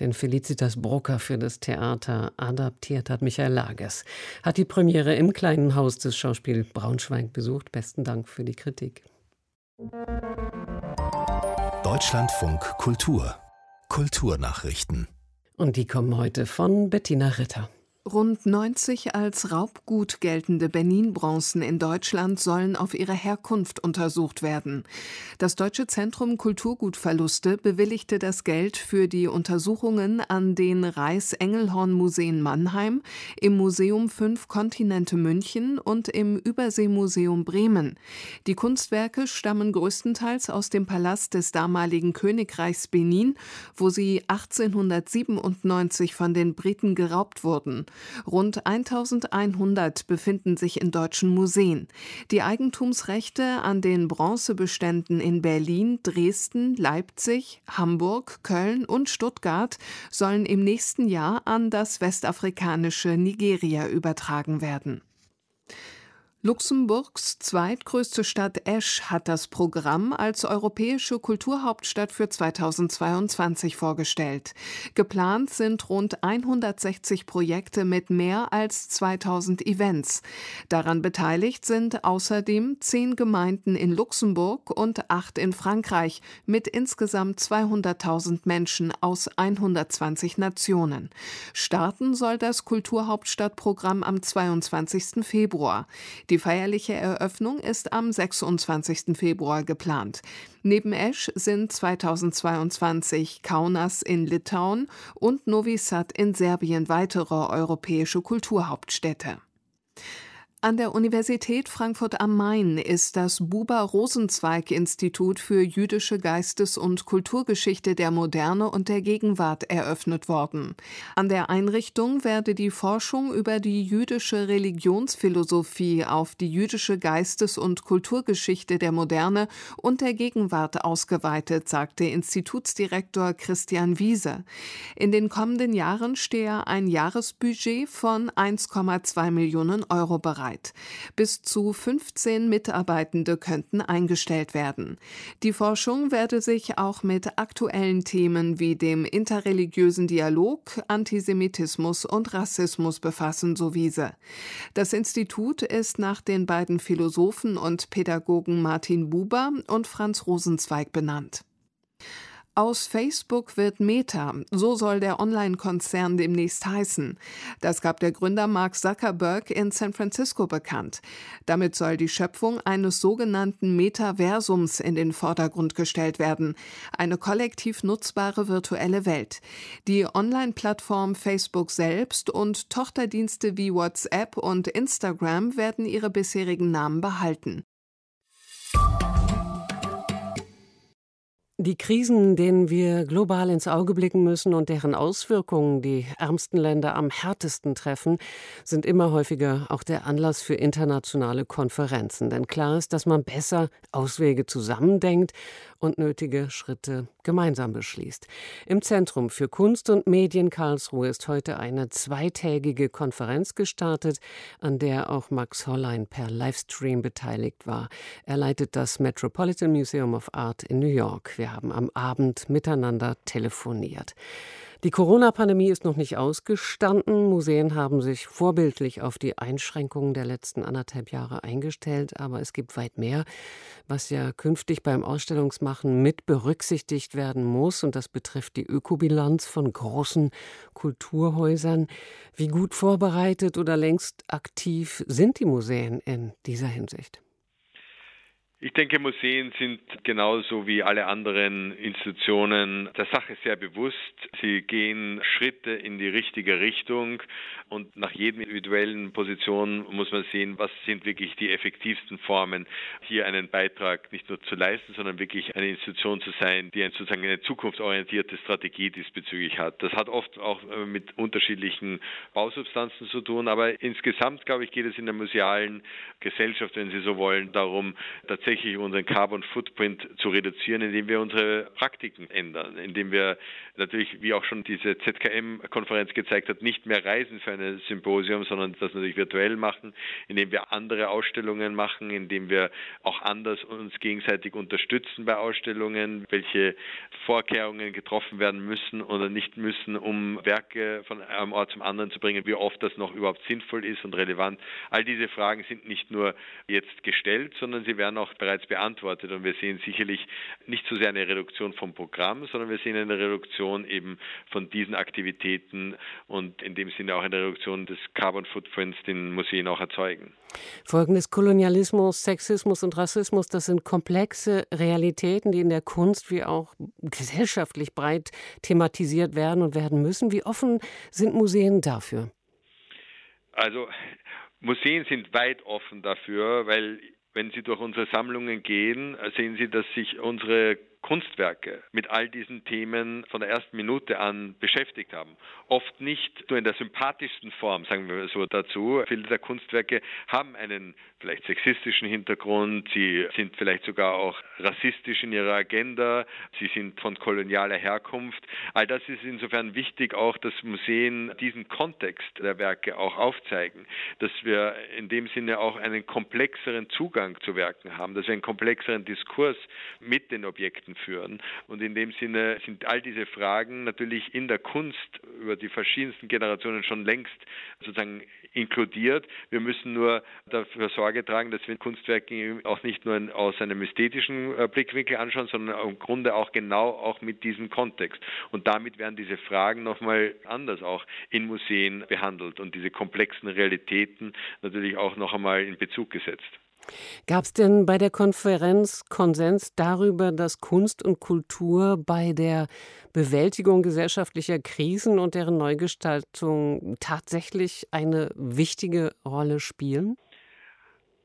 S2: den Felicitas Brucker für das Theater adaptiert hat. Michael Lagers hat die Premiere im kleinen Haus des Schauspiel Braunschweig besucht. Besten Dank für die Kritik.
S1: Deutschlandfunk Kultur Kulturnachrichten.
S2: Und die kommen heute von Bettina Ritter.
S11: Rund 90 als Raubgut geltende Benin-Bronzen in Deutschland sollen auf ihre Herkunft untersucht werden. Das Deutsche Zentrum Kulturgutverluste bewilligte das Geld für die Untersuchungen an den Reichs-Engelhorn-Museen Mannheim, im Museum Fünf Kontinente München und im Überseemuseum Bremen. Die Kunstwerke stammen größtenteils aus dem Palast des damaligen Königreichs Benin, wo sie 1897 von den Briten geraubt wurden. Rund 1100 befinden sich in deutschen Museen. Die Eigentumsrechte an den Bronzebeständen in Berlin, Dresden, Leipzig, Hamburg, Köln und Stuttgart sollen im nächsten Jahr an das westafrikanische Nigeria übertragen werden. Luxemburgs zweitgrößte Stadt Esch hat das Programm als europäische Kulturhauptstadt für 2022 vorgestellt. Geplant sind rund 160 Projekte mit mehr als 2000 Events. Daran beteiligt sind außerdem zehn Gemeinden in Luxemburg und acht in Frankreich mit insgesamt 200.000 Menschen aus 120 Nationen. Starten soll das Kulturhauptstadtprogramm am 22. Februar. Die die feierliche Eröffnung ist am 26. Februar geplant. Neben Esch sind 2022 Kaunas in Litauen und Novi Sad in Serbien weitere europäische Kulturhauptstädte. An der Universität Frankfurt am Main ist das Buber-Rosenzweig-Institut für jüdische Geistes- und Kulturgeschichte der Moderne und der Gegenwart eröffnet worden. An der Einrichtung werde die Forschung über die jüdische Religionsphilosophie auf die jüdische Geistes- und Kulturgeschichte der Moderne und der Gegenwart ausgeweitet, sagte Institutsdirektor Christian Wiese. In den kommenden Jahren stehe ein Jahresbudget von 1,2 Millionen Euro bereit. Zeit. Bis zu 15 Mitarbeitende könnten eingestellt werden. Die Forschung werde sich auch mit aktuellen Themen wie dem interreligiösen Dialog, Antisemitismus und Rassismus befassen, so Wiese. Das Institut ist nach den beiden Philosophen und Pädagogen Martin Buber und Franz Rosenzweig benannt. Aus Facebook wird Meta, so soll der Online-Konzern demnächst heißen. Das gab der Gründer Mark Zuckerberg in San Francisco bekannt. Damit soll die Schöpfung eines sogenannten Metaversums in den Vordergrund gestellt werden, eine kollektiv nutzbare virtuelle Welt. Die Online-Plattform Facebook selbst und Tochterdienste wie WhatsApp und Instagram werden ihre bisherigen Namen behalten.
S2: Die Krisen, denen wir global ins Auge blicken müssen und deren Auswirkungen die ärmsten Länder am härtesten treffen, sind immer häufiger auch der Anlass für internationale Konferenzen. Denn klar ist, dass man besser Auswege zusammendenkt und nötige Schritte gemeinsam beschließt. Im Zentrum für Kunst und Medien Karlsruhe ist heute eine zweitägige Konferenz gestartet, an der auch Max Hollein per Livestream beteiligt war. Er leitet das Metropolitan Museum of Art in New York. Wir haben am Abend miteinander telefoniert. Die Corona-Pandemie ist noch nicht ausgestanden. Museen haben sich vorbildlich auf die Einschränkungen der letzten anderthalb Jahre eingestellt, aber es gibt weit mehr, was ja künftig beim Ausstellungsmachen mit berücksichtigt werden muss. Und das betrifft die Ökobilanz von großen Kulturhäusern. Wie gut vorbereitet oder längst aktiv sind die Museen in dieser Hinsicht?
S12: Ich denke, Museen sind genauso wie alle anderen Institutionen der Sache sehr bewusst. Sie gehen Schritte in die richtige Richtung und nach jedem individuellen Position muss man sehen, was sind wirklich die effektivsten Formen, hier einen Beitrag nicht nur zu leisten, sondern wirklich eine Institution zu sein, die sozusagen eine zukunftsorientierte Strategie diesbezüglich hat. Das hat oft auch äh, mit unterschiedlichen Bausubstanzen zu tun, aber insgesamt, glaube ich, geht es in der musealen Gesellschaft, wenn Sie so wollen, darum, tatsächlich tatsächlich unseren Carbon Footprint zu reduzieren, indem wir unsere Praktiken ändern, indem wir natürlich, wie auch schon diese ZKM-Konferenz gezeigt hat, nicht mehr reisen für ein Symposium, sondern das natürlich virtuell machen, indem wir andere Ausstellungen machen, indem wir auch anders uns gegenseitig unterstützen bei Ausstellungen, welche Vorkehrungen getroffen werden müssen oder nicht müssen, um Werke von einem Ort zum anderen zu bringen, wie oft das noch überhaupt sinnvoll ist und relevant. All diese Fragen sind nicht nur jetzt gestellt, sondern sie werden auch bereits beantwortet. Und wir sehen sicherlich nicht so sehr eine Reduktion vom Programm, sondern wir sehen eine Reduktion eben von diesen Aktivitäten und in dem Sinne auch eine Reduktion des Carbon Footprints, den Museen auch erzeugen.
S2: Folgen des Kolonialismus, Sexismus und Rassismus, das sind komplexe Realitäten, die in der Kunst wie auch gesellschaftlich breit thematisiert werden und werden müssen. Wie offen sind Museen dafür?
S12: Also Museen sind weit offen dafür, weil wenn Sie durch unsere Sammlungen gehen, sehen Sie, dass sich unsere Kunstwerke mit all diesen Themen von der ersten Minute an beschäftigt haben. Oft nicht nur in der sympathischsten Form, sagen wir so dazu. Viele der Kunstwerke haben einen vielleicht sexistischen Hintergrund, sie sind vielleicht sogar auch rassistisch in ihrer Agenda, sie sind von kolonialer Herkunft. All das ist insofern wichtig auch, dass Museen diesen Kontext der Werke auch aufzeigen, dass wir in dem Sinne auch einen komplexeren Zugang zu Werken haben, dass wir einen komplexeren Diskurs mit den Objekten führen. Und in dem Sinne sind all diese Fragen natürlich in der Kunst über die verschiedensten Generationen schon längst sozusagen inkludiert. Wir müssen nur dafür Sorge tragen, dass wir Kunstwerke auch nicht nur aus einem ästhetischen äh, Blickwinkel anschauen, sondern im Grunde auch genau auch mit diesem Kontext. Und damit werden diese Fragen nochmal anders auch in Museen behandelt und diese komplexen Realitäten natürlich auch noch einmal in Bezug gesetzt.
S2: Gab es denn bei der Konferenz Konsens darüber, dass Kunst und Kultur bei der Bewältigung gesellschaftlicher Krisen und deren Neugestaltung tatsächlich eine wichtige Rolle spielen?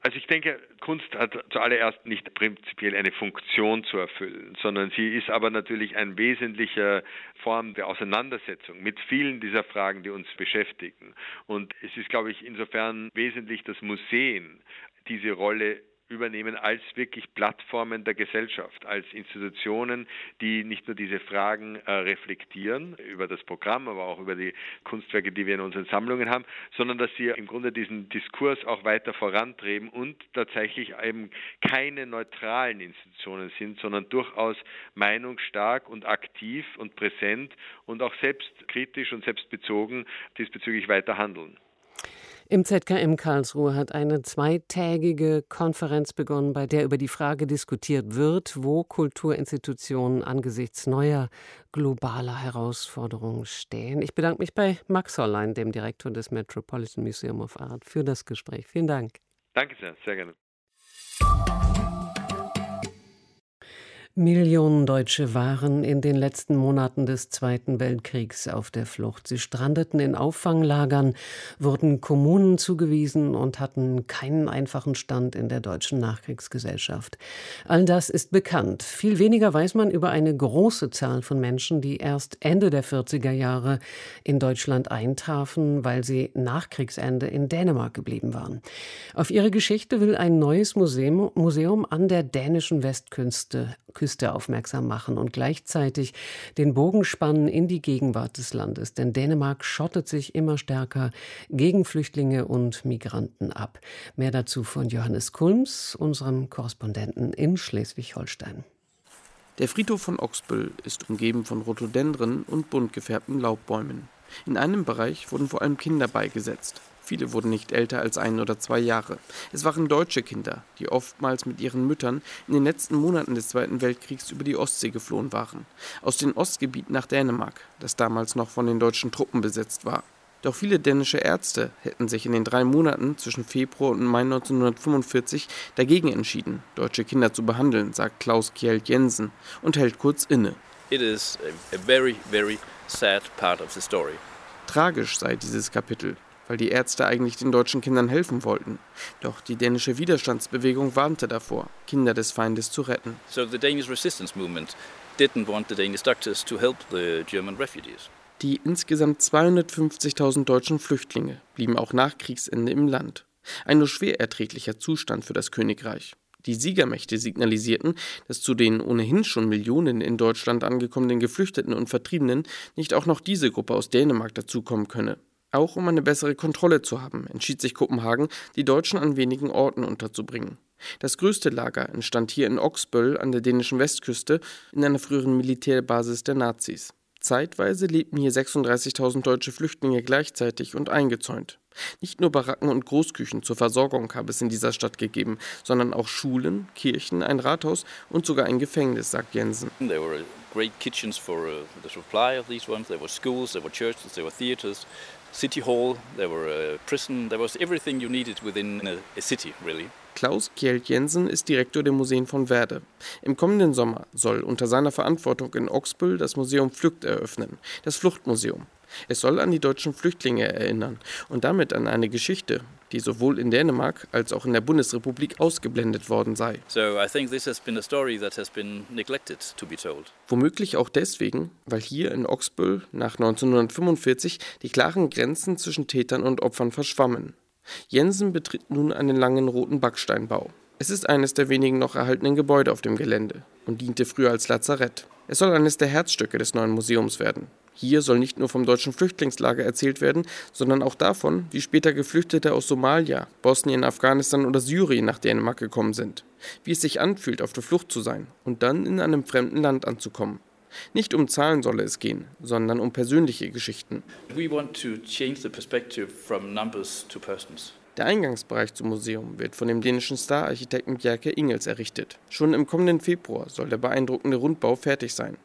S12: Also ich denke, Kunst hat zuallererst nicht prinzipiell eine Funktion zu erfüllen, sondern sie ist aber natürlich eine wesentliche Form der Auseinandersetzung mit vielen dieser Fragen, die uns beschäftigen. Und es ist, glaube ich, insofern wesentlich, dass Museen diese Rolle übernehmen als wirklich Plattformen der Gesellschaft, als Institutionen, die nicht nur diese Fragen äh, reflektieren über das Programm, aber auch über die Kunstwerke, die wir in unseren Sammlungen haben, sondern dass sie im Grunde diesen Diskurs auch weiter vorantreiben und tatsächlich eben keine neutralen Institutionen sind, sondern durchaus meinungsstark und aktiv und präsent und auch selbstkritisch und selbstbezogen diesbezüglich weiter handeln.
S2: Im ZKM Karlsruhe hat eine zweitägige Konferenz begonnen, bei der über die Frage diskutiert wird, wo Kulturinstitutionen angesichts neuer globaler Herausforderungen stehen. Ich bedanke mich bei Max Hollein, dem Direktor des Metropolitan Museum of Art, für das Gespräch. Vielen Dank.
S12: Danke sehr, sehr gerne.
S2: Millionen Deutsche waren in den letzten Monaten des Zweiten Weltkriegs auf der Flucht. Sie strandeten in Auffanglagern, wurden Kommunen zugewiesen und hatten keinen einfachen Stand in der deutschen Nachkriegsgesellschaft. All das ist bekannt. Viel weniger weiß man über eine große Zahl von Menschen, die erst Ende der 40er Jahre in Deutschland eintrafen, weil sie nach Kriegsende in Dänemark geblieben waren. Auf ihre Geschichte will ein neues Museum, Museum an der dänischen Westküste Küste aufmerksam machen und gleichzeitig den Bogen spannen in die Gegenwart des Landes. Denn Dänemark schottet sich immer stärker gegen Flüchtlinge und Migranten ab. Mehr dazu von Johannes Kulms, unserem Korrespondenten in Schleswig-Holstein.
S13: Der Friedhof von Oxbüll ist umgeben von Rhododendren und bunt gefärbten Laubbäumen. In einem Bereich wurden vor allem Kinder beigesetzt. Viele wurden nicht älter als ein oder zwei Jahre. Es waren deutsche Kinder, die oftmals mit ihren Müttern in den letzten Monaten des Zweiten Weltkriegs über die Ostsee geflohen waren. Aus den Ostgebieten nach Dänemark, das damals noch von den deutschen Truppen besetzt war. Doch viele dänische Ärzte hätten sich in den drei Monaten zwischen Februar und Mai 1945 dagegen entschieden, deutsche Kinder zu behandeln, sagt Klaus Kjeld Jensen und hält kurz inne.
S14: It is a very, very sad part of the story.
S13: Tragisch sei dieses Kapitel, weil die Ärzte eigentlich den deutschen Kindern helfen wollten. Doch die dänische Widerstandsbewegung warnte davor, Kinder des Feindes zu retten.
S14: So the Danish resistance movement didn't want the Danish doctors to help the German refugees.
S13: Die insgesamt 250.000 deutschen Flüchtlinge blieben auch nach Kriegsende im Land. Ein nur schwer erträglicher Zustand für das Königreich. Die Siegermächte signalisierten, dass zu den ohnehin schon Millionen in Deutschland angekommenen Geflüchteten und Vertriebenen nicht auch noch diese Gruppe aus Dänemark dazukommen könne. Auch um eine bessere Kontrolle zu haben, entschied sich Kopenhagen, die Deutschen an wenigen Orten unterzubringen. Das größte Lager entstand hier in Oxböll an der dänischen Westküste in einer früheren Militärbasis der Nazis. Zeitweise lebten hier 36.000 deutsche Flüchtlinge gleichzeitig und eingezäunt. Nicht nur Baracken und Großküchen zur Versorgung habe es in dieser Stadt gegeben, sondern auch Schulen, Kirchen, ein Rathaus und sogar ein Gefängnis, sagt Jensen.
S14: There were great kitchens for uh, the supply of these ones. There were schools, there were churches, there were theaters. City Hall, there were a prison, there was everything you needed within a, a city, really.
S13: Klaus Kjeld Jensen ist Direktor der Museen von Werde. Im kommenden Sommer soll unter seiner Verantwortung in Oxbüll das Museum Flücht eröffnen, das Fluchtmuseum. Es soll an die deutschen Flüchtlinge erinnern und damit an eine Geschichte, die sowohl in Dänemark als auch in der Bundesrepublik ausgeblendet worden sei. Womöglich auch deswegen, weil hier in Oxbüll nach 1945 die klaren Grenzen zwischen Tätern und Opfern verschwammen. Jensen betritt nun einen langen roten Backsteinbau. Es ist eines der wenigen noch erhaltenen Gebäude auf dem Gelände und diente früher als Lazarett. Es soll eines der Herzstücke des neuen Museums werden. Hier soll nicht nur vom deutschen Flüchtlingslager erzählt werden, sondern auch davon, wie später Geflüchtete aus Somalia, Bosnien, Afghanistan oder Syrien nach Dänemark gekommen sind. Wie es sich anfühlt, auf der Flucht zu sein und dann in einem fremden Land anzukommen. Nicht um Zahlen solle es gehen, sondern um persönliche Geschichten. Der Eingangsbereich zum Museum wird von dem dänischen Star-Architekten Bjerke Ingels errichtet. Schon im kommenden Februar soll der beeindruckende Rundbau fertig sein.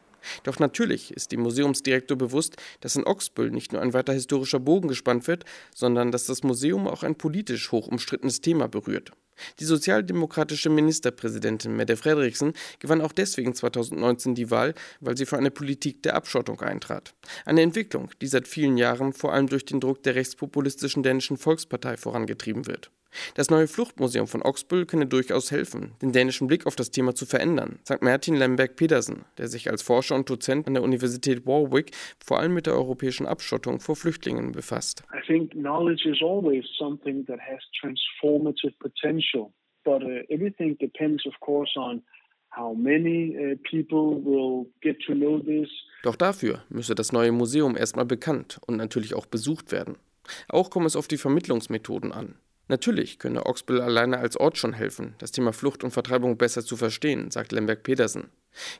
S13: Doch natürlich ist dem Museumsdirektor bewusst, dass in Oxbüll nicht nur ein weiter historischer Bogen gespannt wird, sondern dass das Museum auch ein politisch hoch umstrittenes Thema berührt. Die sozialdemokratische Ministerpräsidentin Mette Frederiksen gewann auch deswegen 2019 die Wahl, weil sie für eine Politik der Abschottung eintrat. Eine Entwicklung, die seit vielen Jahren vor allem durch den Druck der rechtspopulistischen dänischen Volkspartei vorangetrieben wird. Das neue Fluchtmuseum von Oxbüll könne durchaus helfen, den dänischen Blick auf das Thema zu verändern, sagt Martin Lemberg Pedersen, der sich als Forscher und Dozent an der Universität Warwick vor allem mit der europäischen Abschottung vor Flüchtlingen befasst. I think knowledge is always something that has transformative potential, but uh, everything depends of course on Uh, Doch dafür müsse das neue Museum erstmal bekannt und natürlich auch besucht werden. Auch komme es auf die Vermittlungsmethoden an. Natürlich könne Oxbüll alleine als Ort schon helfen, das Thema Flucht und Vertreibung besser zu verstehen, sagt Lemberg Pedersen.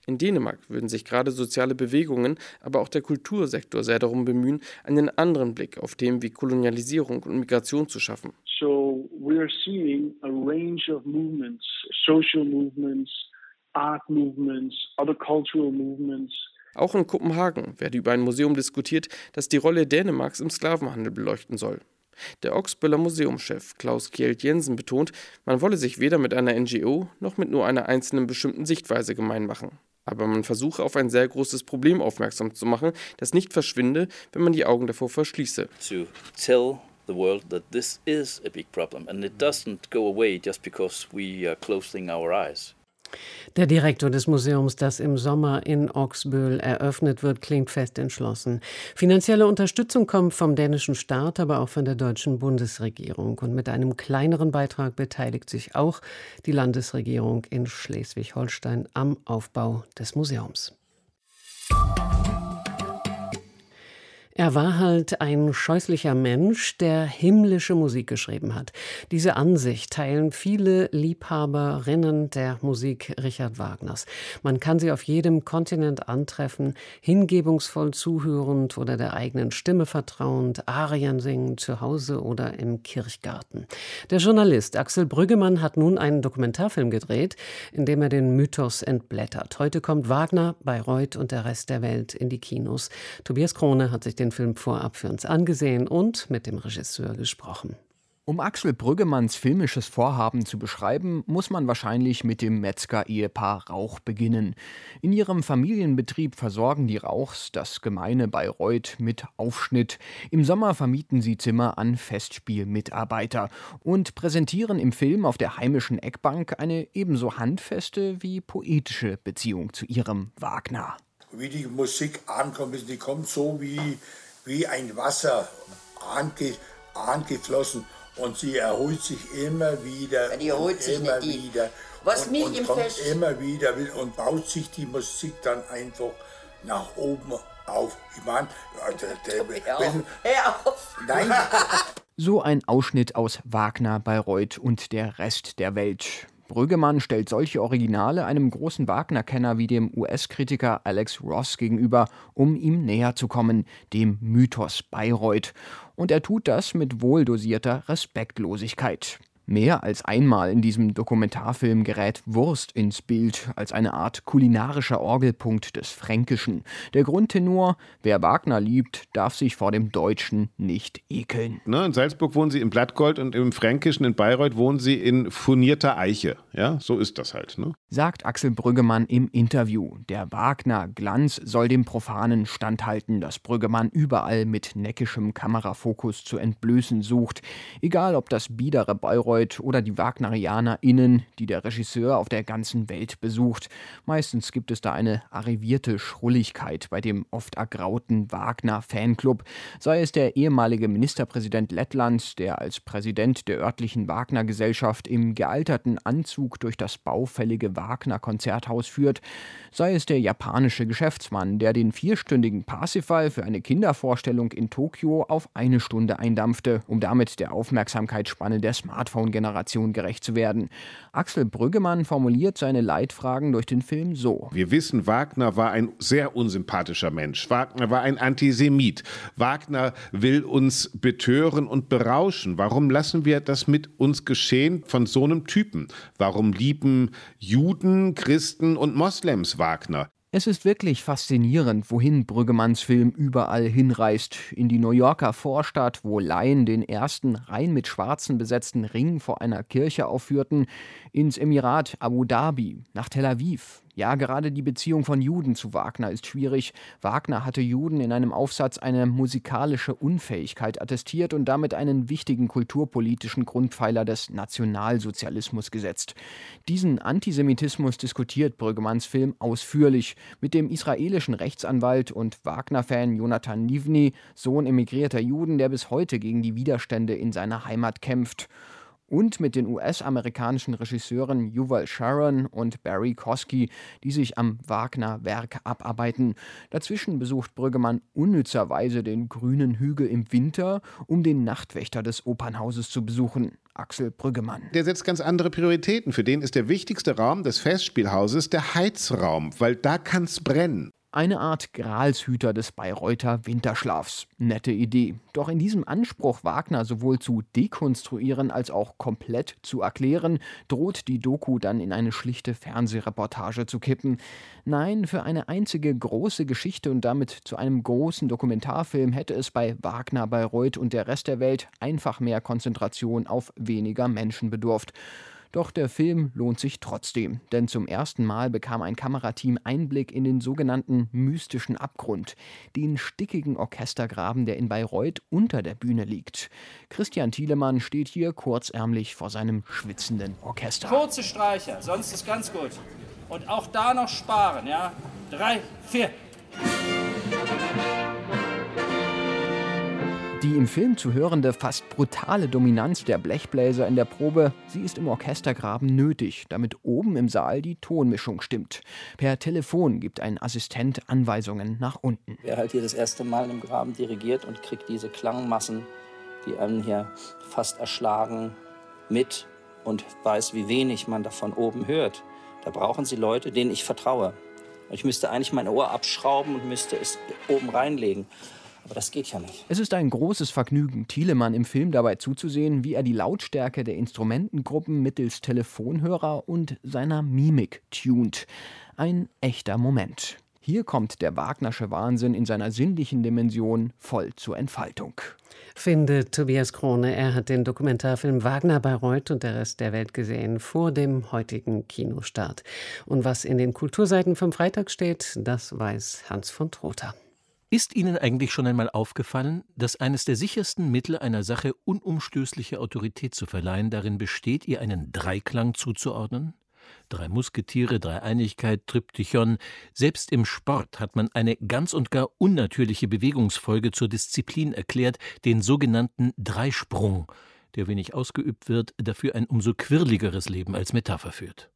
S13: In Dänemark würden sich gerade soziale Bewegungen, aber auch der Kultursektor sehr darum bemühen, einen anderen Blick auf Themen wie Kolonialisierung und Migration zu schaffen. So we are seeing a range of movements, social movements, art movements, other cultural movements. Auch in Kopenhagen werde über ein Museum diskutiert, das die Rolle Dänemarks im Sklavenhandel beleuchten soll. Der Oxböller Museumschef Klaus Kjeld Jensen betont, man wolle sich weder mit einer NGO noch mit nur einer einzelnen bestimmten Sichtweise gemein machen. Aber man versuche auf ein sehr großes Problem aufmerksam zu machen, das nicht verschwinde, wenn man die Augen davor verschließe. To tell the world that this is a big problem and it doesn't go away just because we are closing our eyes.
S2: Der Direktor des Museums, das im Sommer in Oxböhl eröffnet wird, klingt fest entschlossen. Finanzielle Unterstützung kommt vom dänischen Staat, aber auch von der deutschen Bundesregierung. Und mit einem kleineren Beitrag beteiligt sich auch die Landesregierung in Schleswig-Holstein am Aufbau des Museums. Er war halt ein scheußlicher Mensch, der himmlische Musik geschrieben hat. Diese Ansicht teilen viele Liebhaberinnen der Musik Richard Wagners. Man kann sie auf jedem Kontinent antreffen, hingebungsvoll zuhörend oder der eigenen Stimme vertrauend, Arien singen zu Hause oder im Kirchgarten. Der Journalist Axel Brüggemann hat nun einen Dokumentarfilm gedreht, in dem er den Mythos entblättert. Heute kommt Wagner, Bayreuth und der Rest der Welt in die Kinos. Tobias Krone hat sich den den Film vorab für uns angesehen und mit dem Regisseur gesprochen.
S15: Um Axel Brüggemanns filmisches Vorhaben zu beschreiben, muss man wahrscheinlich mit dem Metzger-Ehepaar Rauch beginnen. In ihrem Familienbetrieb versorgen die Rauchs das gemeine Bayreuth mit Aufschnitt. Im Sommer vermieten sie Zimmer an Festspielmitarbeiter und präsentieren im Film auf der heimischen Eckbank eine ebenso handfeste wie poetische Beziehung zu ihrem Wagner
S16: wie die Musik ankommt, die kommt so wie, wie ein Wasser ange, angeflossen und sie erholt sich immer wieder.
S17: Ja, die erholt sich
S16: immer
S17: nicht
S16: wieder.
S17: Was
S16: und,
S17: mich
S16: und
S17: im
S16: kommt
S17: Fest
S16: immer wieder und baut sich die Musik dann einfach nach oben auf. Ich meine, der, der,
S17: wenn, Hör auf.
S16: Nein.
S15: So ein Ausschnitt aus Wagner, Bayreuth und der Rest der Welt. Brüggemann stellt solche Originale einem großen Wagner-Kenner wie dem US-Kritiker Alex Ross gegenüber, um ihm näher zu kommen, dem Mythos Bayreuth. Und er tut das mit wohldosierter Respektlosigkeit. Mehr als einmal in diesem Dokumentarfilm gerät Wurst ins Bild als eine Art kulinarischer Orgelpunkt des Fränkischen. Der Grundtenor, wer Wagner liebt, darf sich vor dem Deutschen nicht ekeln.
S18: Ne, in Salzburg wohnen sie in Blattgold und im Fränkischen in Bayreuth wohnen sie in furnierter Eiche. Ja, so ist das halt. Ne?
S15: Sagt Axel Brüggemann im Interview. Der Wagner-Glanz soll dem Profanen standhalten, das Brüggemann überall mit neckischem Kamerafokus zu entblößen sucht. Egal ob das biedere Bayreuth Bayreuth oder die WagnerianerInnen, die der Regisseur auf der ganzen Welt besucht. Meistens gibt es da eine arrivierte Schrulligkeit bei dem oft ergrauten Wagner-Fanclub, sei es der ehemalige Ministerpräsident Lettlands, der als Präsident der örtlichen Wagner-Gesellschaft im gealterten Anzug durch das baufällige Wagner-Konzerthaus führt, sei es der japanische Geschäftsmann, der den vierstündigen Parsifal für eine Kindervorstellung in Tokio auf eine Stunde eindampfte, um damit der Aufmerksamkeitsspanne der Smartphone Smartphone-Generation gerecht zu werden. Axel Brüggemann formuliert seine Leitfragen durch den Film so.
S18: Wir wissen, Wagner war ein sehr unsympathischer Mensch. Wagner war ein Antisemit. Wagner will uns betören und berauschen. Warum lassen wir das mit uns geschehen von so einem Typen? Warum lieben Juden, Christen und Moslems Wagner?
S15: Es ist wirklich faszinierend, wohin Brüggemanns Film überall hinreist. In die New Yorker Vorstadt, wo Laien den ersten rein mit Schwarzen besetzten Ring vor einer Kirche aufführten, ins Emirat Abu Dhabi, nach Tel Aviv, Ja, gerade die Beziehung von Juden zu Wagner ist schwierig. Wagner hatte Juden in einem Aufsatz eine musikalische Unfähigkeit attestiert und damit einen wichtigen kulturpolitischen Grundpfeiler des Nationalsozialismus gesetzt. Diesen Antisemitismus diskutiert Brüggemanns Film ausführlich mit dem israelischen Rechtsanwalt und Wagner-Fan Jonathan Nivny, Sohn emigrierter Juden, der bis heute gegen die Widerstände in seiner Heimat kämpft und mit den US-amerikanischen Regisseuren Yuval Sharon und Barry Kosky, die sich am Wagner-Werk abarbeiten. Dazwischen besucht Brüggemann unnützerweise den grünen Hügel im Winter, um den Nachtwächter des Opernhauses zu besuchen. Axel Brüggemann.
S18: Der setzt ganz andere Prioritäten. Für den ist der wichtigste Raum des Festspielhauses der Heizraum, weil da kann's brennen.
S15: Eine Art Gralshüter des Bayreuther Winterschlafs. Nette Idee. Doch in diesem Anspruch, Wagner sowohl zu dekonstruieren als auch komplett zu erklären, droht die Doku dann in eine schlichte Fernsehreportage zu kippen. Nein, für eine einzige große Geschichte und damit zu einem großen Dokumentarfilm hätte es bei Wagner, Bayreuth und der Rest der Welt einfach mehr Konzentration auf weniger Menschen bedurft. Doch der Film lohnt sich trotzdem, denn zum ersten Mal bekam ein Kamerateam Einblick in den sogenannten mystischen Abgrund, den stickigen Orchestergraben, der in Bayreuth unter der Bühne liegt. Christian Thielemann steht hier kurzärmlich vor seinem schwitzenden Orchester.
S17: Kurze Streicher, sonst ist ganz gut. Und auch da noch sparen, ja? Drei, vier.
S15: Die im Film zu hörende, fast brutale Dominanz der Blechbläser in der Probe, sie ist im Orchestergraben nötig, damit oben im Saal die Tonmischung stimmt. Per Telefon gibt ein Assistent Anweisungen nach unten.
S19: Wer halt hier das erste Mal im Graben dirigiert und kriegt diese Klangmassen, die einen hier fast erschlagen, mit und weiß, wie wenig man davon oben hört. Da brauchen Sie Leute, denen ich vertraue. Ich müsste eigentlich mein Ohr abschrauben und müsste es oben reinlegen. Aber das geht ja nicht.
S15: Es ist ein großes Vergnügen, Thielemann im Film dabei zuzusehen, wie er die Lautstärke der Instrumentengruppen mittels Telefonhörer und seiner Mimik tunt. Ein echter Moment. Hier kommt der Wagnersche Wahnsinn in seiner sinnlichen Dimension voll zur Entfaltung.
S2: Findet Tobias Krone. Er hat den Dokumentarfilm Wagner Bayreuth und der Rest der Welt gesehen vor dem heutigen Kinostart. Und was in den Kulturseiten vom Freitag steht, das weiß Hans von Trotha.
S20: Ist Ihnen eigentlich schon einmal aufgefallen, dass eines der sichersten Mittel, einer Sache unumstößliche Autorität zu verleihen, darin besteht, ihr einen Dreiklang zuzuordnen? Drei Musketiere, Dreieinigkeit, Triptychon. Selbst im Sport hat man eine ganz und gar unnatürliche Bewegungsfolge zur Disziplin erklärt, den sogenannten Dreisprung, der wenig ausgeübt wird, dafür ein umso quirligeres Leben als Metapher führt.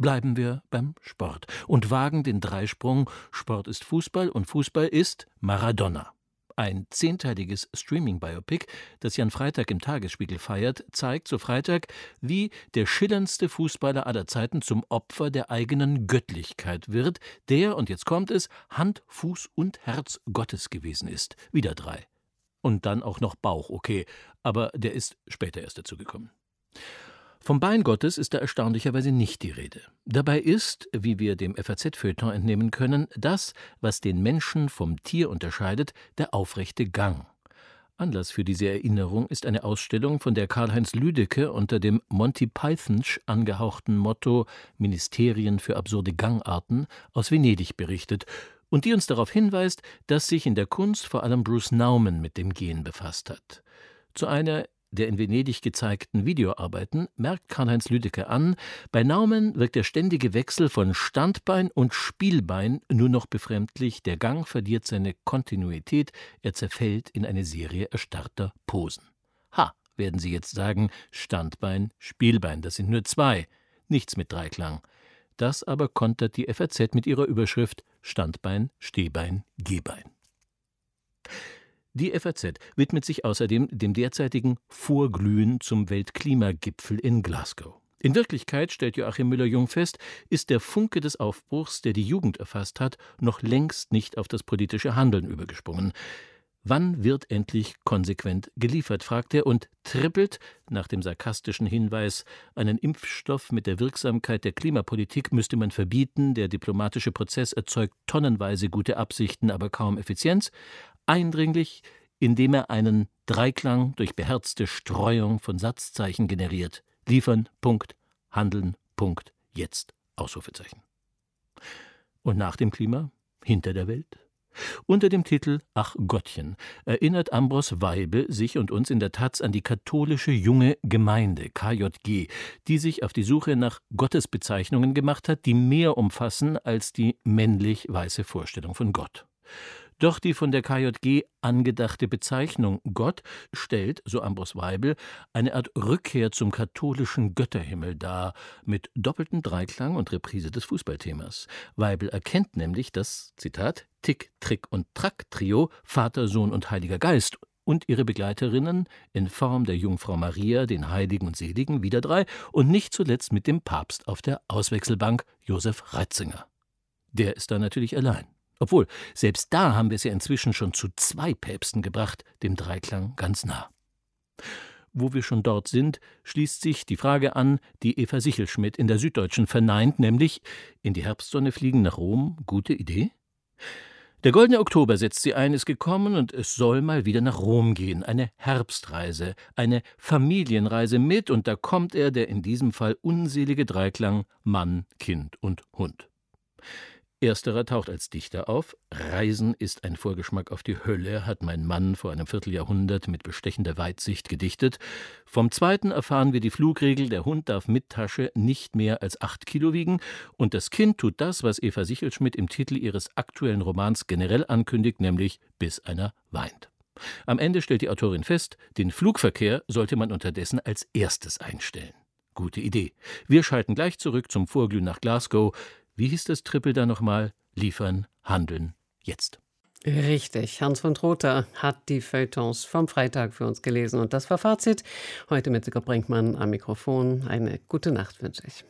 S20: Bleiben wir beim Sport und wagen den Dreisprung Sport ist Fußball und Fußball ist Maradona. Ein zehnteiliges Streaming-Biopic, das Jan Freitag im Tagesspiegel feiert, zeigt zu Freitag, wie der schillerndste Fußballer aller Zeiten zum Opfer der eigenen Göttlichkeit wird, der, und jetzt kommt es, Hand, Fuß und Herz Gottes gewesen ist. Wieder drei. Und dann auch noch Bauch, okay, aber der ist später erst dazu gekommen. Vom Bein Gottes ist da erstaunlicherweise nicht die Rede. Dabei ist, wie wir dem FAZ-Feuilleton entnehmen können, das, was den Menschen vom Tier unterscheidet, der aufrechte Gang. Anlass für diese Erinnerung ist eine Ausstellung, von der Karl-Heinz Lüdecke unter dem Monty Pythonsch angehauchten Motto Ministerien für absurde Gangarten aus Venedig berichtet und die uns darauf hinweist, dass sich in der Kunst vor allem Bruce Nauman mit dem Gehen befasst hat. Zu einer der in Venedig gezeigten Videoarbeiten merkt Karl-Heinz Lüdecke an, bei Naumann wirkt der ständige Wechsel von Standbein und Spielbein nur noch befremdlich, der Gang verliert seine Kontinuität, er zerfällt in eine Serie erstarrter Posen. Ha, werden Sie jetzt sagen, Standbein, Spielbein, das sind nur zwei, nichts mit Dreiklang. Das aber kontert die FAZ mit ihrer Überschrift Standbein, Stehbein, Gehbein. Die FAZ widmet sich außerdem dem derzeitigen Vorglühen zum Weltklimagipfel in Glasgow. In Wirklichkeit, stellt Joachim Müller-Jung fest, ist der Funke des Aufbruchs, der die Jugend erfasst hat, noch längst nicht auf das politische Handeln übergesprungen. Wann wird endlich konsequent geliefert, fragt er und trippelt nach dem sarkastischen Hinweis, einen Impfstoff mit der Wirksamkeit der Klimapolitik müsste man verbieten, der diplomatische Prozess erzeugt tonnenweise gute Absichten, aber kaum Effizienz, eindringlich, indem er einen Dreiklang durch beherzte Streuung von Satzzeichen generiert. Liefern, Punkt, handeln, Punkt, jetzt, Ausrufezeichen. Und nach dem Klima? Hinter der Welt? Unter dem Titel Ach Gottchen erinnert Ambros Weibel sich und uns in der Taz an die katholische junge Gemeinde KJG, die sich auf die Suche nach Gottesbezeichnungen gemacht hat, die mehr umfassen als die männlich-weiße Vorstellung von Gott. Doch die von der KJG angedachte Bezeichnung Gott stellt, so Ambros Weibel, eine Art Rückkehr zum katholischen Götterhimmel dar, mit doppeltem Dreiklang und Reprise des Fußballthemas. Weibel erkennt nämlich das, Zitat, Tick, Trick und Track-Trio Vater, Sohn und Heiliger Geist und ihre Begleiterinnen in Form der Jungfrau Maria, den Heiligen und Seligen, wieder drei und nicht zuletzt mit dem Papst auf der Auswechselbank, Josef Ratzinger. Der ist da natürlich allein. Obwohl, selbst da haben wir es ja inzwischen schon zu zwei Päpsten gebracht, dem Dreiklang ganz nah. Wo wir schon dort sind, schließt sich die Frage an, die Eva Sichelschmidt in der Süddeutschen verneint, nämlich in die Herbstsonne fliegen nach Rom, gute Idee? Der goldene Oktober setzt sie ein, ist gekommen und es soll mal wieder nach Rom gehen. Eine Herbstreise, eine Familienreise mit und da kommt er, der in diesem Fall unselige Dreiklang Mann, Kind und Hund. Ersterer taucht als Dichter auf. Reisen ist ein Vorgeschmack auf die Hölle, hat mein Mann vor einem Vierteljahrhundert mit bestechender Weitsicht gedichtet. Vom zweiten erfahren wir die Flugregel, der Hund darf mit Tasche nicht mehr als acht Kilo wiegen und das Kind tut das, was Eva Sichelschmidt im Titel ihres aktuellen Romans generell ankündigt, nämlich bis einer weint. Am Ende stellt die Autorin fest, den Flugverkehr sollte man unterdessen als erstes einstellen. Gute Idee. Wir schalten gleich zurück zum Vorglühen nach Glasgow. Wie hieß das Triple da nochmal? Liefern, handeln, jetzt.
S2: Richtig. Hans von Trotha hat die Feuilletons vom Freitag für uns gelesen. Und das war Fazit. Heute mit Sigurd Brinkmann am Mikrofon. Eine gute Nacht wünsche ich.